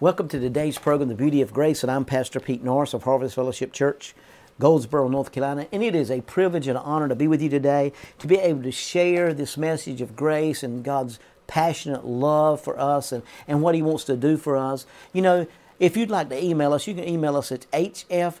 Welcome to today's program, The Beauty of Grace, and I'm Pastor Pete Norris of Harvest Fellowship Church, Goldsboro, North Carolina. And it is a privilege and an honor to be with you today, to be able to share this message of grace and God's passionate love for us and, and what He wants to do for us. You know, if you'd like to email us, you can email us at hfchurch,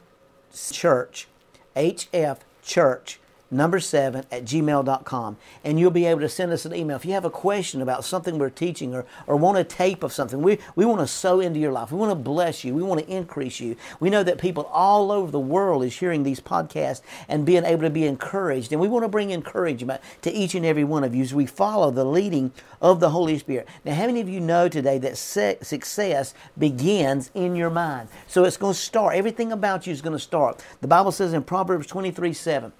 hfchurch number seven at gmail.com and you'll be able to send us an email. If you have a question about something we're teaching or, or want a tape of something we, we want to sow into your life. We want to bless you. We want to increase you. We know that people all over the world is hearing these podcasts and being able to be encouraged. And we want to bring encouragement to each and every one of you as we follow the leading of the holy spirit. Now how many of you know today that success begins in your mind? So it's going to start. Everything about you is going to start. The bible says in proverbs 23 7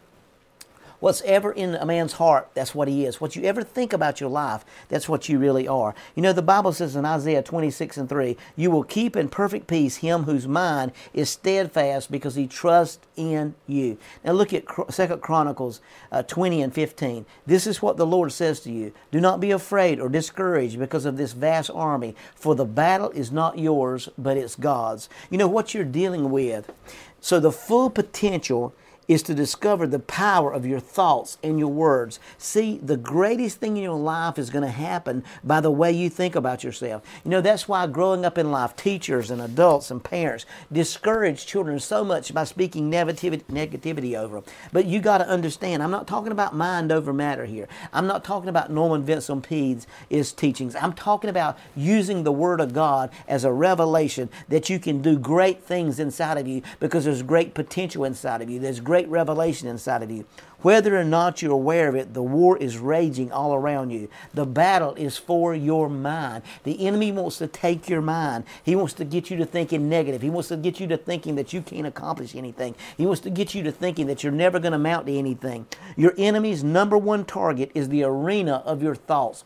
What's ever in a man's heart, that's what he is. What you ever think about your life, that's what you really are. You know, the Bible says in Isaiah 26 and 3, You will keep in perfect peace him whose mind is steadfast because he trusts in you. Now look at Second Chronicles uh, 20 and 15. This is what the Lord says to you Do not be afraid or discouraged because of this vast army, for the battle is not yours, but it's God's. You know what you're dealing with. So the full potential is to discover the power of your thoughts and your words. See, the greatest thing in your life is going to happen by the way you think about yourself. You know, that's why growing up in life, teachers and adults and parents discourage children so much by speaking negativity, negativity over them. But you got to understand, I'm not talking about mind over matter here. I'm not talking about Norman Vincent his teachings. I'm talking about using the Word of God as a revelation that you can do great things inside of you because there's great potential inside of you. There's great great revelation inside of you. Whether or not you're aware of it, the war is raging all around you. The battle is for your mind. The enemy wants to take your mind. He wants to get you to thinking negative. He wants to get you to thinking that you can't accomplish anything. He wants to get you to thinking that you're never going to mount to anything. Your enemy's number one target is the arena of your thoughts.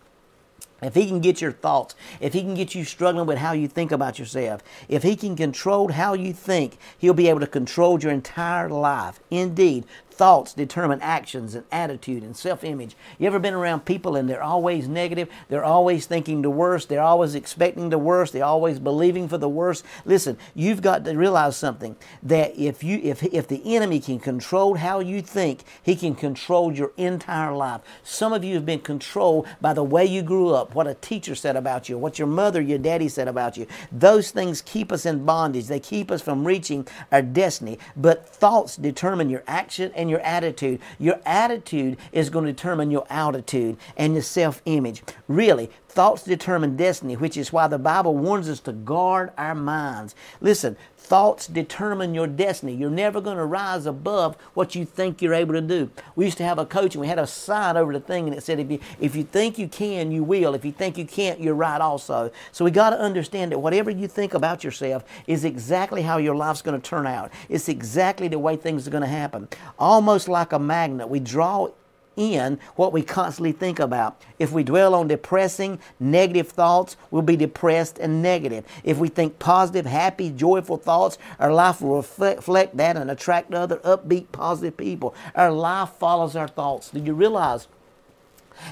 If he can get your thoughts, if he can get you struggling with how you think about yourself, if he can control how you think, he'll be able to control your entire life. Indeed, Thoughts determine actions and attitude and self image. You ever been around people and they're always negative? They're always thinking the worst. They're always expecting the worst. They're always believing for the worst. Listen, you've got to realize something that if you if if the enemy can control how you think, he can control your entire life. Some of you have been controlled by the way you grew up, what a teacher said about you, what your mother, your daddy said about you. Those things keep us in bondage. They keep us from reaching our destiny. But thoughts determine your action and your attitude. Your attitude is going to determine your altitude and your self image. Really, thoughts determine destiny, which is why the Bible warns us to guard our minds. Listen, Thoughts determine your destiny. You're never going to rise above what you think you're able to do. We used to have a coach and we had a sign over the thing and it said, if you, if you think you can, you will. If you think you can't, you're right also. So we got to understand that whatever you think about yourself is exactly how your life's going to turn out. It's exactly the way things are going to happen. Almost like a magnet, we draw in what we constantly think about. If we dwell on depressing, negative thoughts, we'll be depressed and negative. If we think positive, happy, joyful thoughts, our life will reflect that and attract other upbeat, positive people. Our life follows our thoughts. Do you realize?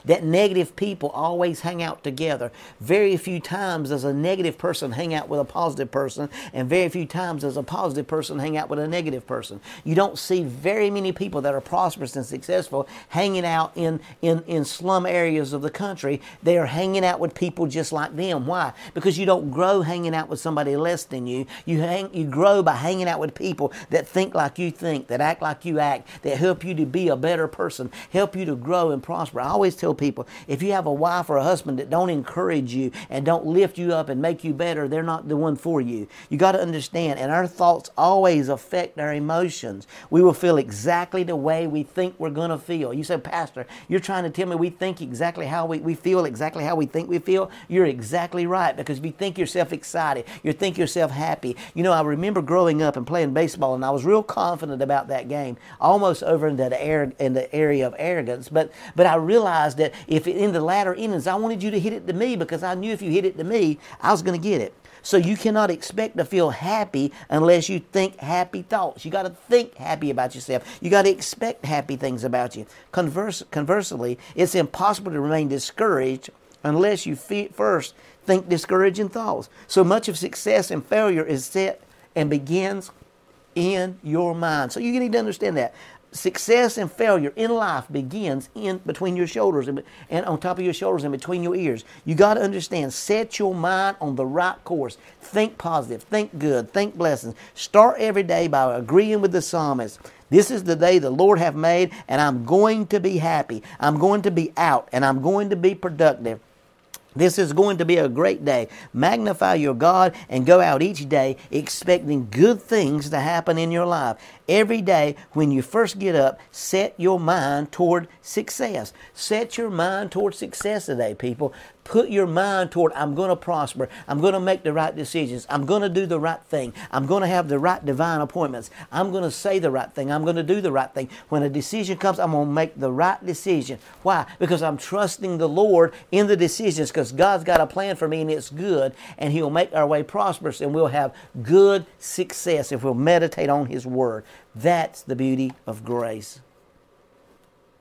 That negative people always hang out together. Very few times does a negative person hang out with a positive person, and very few times does a positive person hang out with a negative person. You don't see very many people that are prosperous and successful hanging out in, in, in slum areas of the country. They are hanging out with people just like them. Why? Because you don't grow hanging out with somebody less than you. You hang you grow by hanging out with people that think like you think, that act like you act, that help you to be a better person, help you to grow and prosper. I always tell people if you have a wife or a husband that don't encourage you and don't lift you up and make you better, they're not the one for you. You got to understand, and our thoughts always affect our emotions. We will feel exactly the way we think we're going to feel. You say, Pastor, you're trying to tell me we think exactly how we, we feel, exactly how we think we feel? You're exactly right because if you think yourself excited, you think yourself happy. You know, I remember growing up and playing baseball, and I was real confident about that game, almost over into the, air, in the area of arrogance. But, but I realized realized that if in the latter innings, I wanted you to hit it to me because I knew if you hit it to me, I was going to get it. So you cannot expect to feel happy unless you think happy thoughts. You got to think happy about yourself. You got to expect happy things about you. Converse, conversely, it's impossible to remain discouraged unless you first think discouraging thoughts. So much of success and failure is set and begins in your mind. So you need to understand that success and failure in life begins in between your shoulders and, and on top of your shoulders and between your ears. You got to understand, set your mind on the right course. Think positive, think good, think blessings. Start every day by agreeing with the psalmist. This is the day the Lord have made, and I'm going to be happy. I'm going to be out, and I'm going to be productive. This is going to be a great day. Magnify your God and go out each day expecting good things to happen in your life. Every day when you first get up, set your mind toward success. Set your mind toward success today, people. Put your mind toward, I'm going to prosper. I'm going to make the right decisions. I'm going to do the right thing. I'm going to have the right divine appointments. I'm going to say the right thing. I'm going to do the right thing. When a decision comes, I'm going to make the right decision. Why? Because I'm trusting the Lord in the decisions because God's got a plan for me and it's good and He'll make our way prosperous and we'll have good success if we'll meditate on His Word. That's the beauty of grace.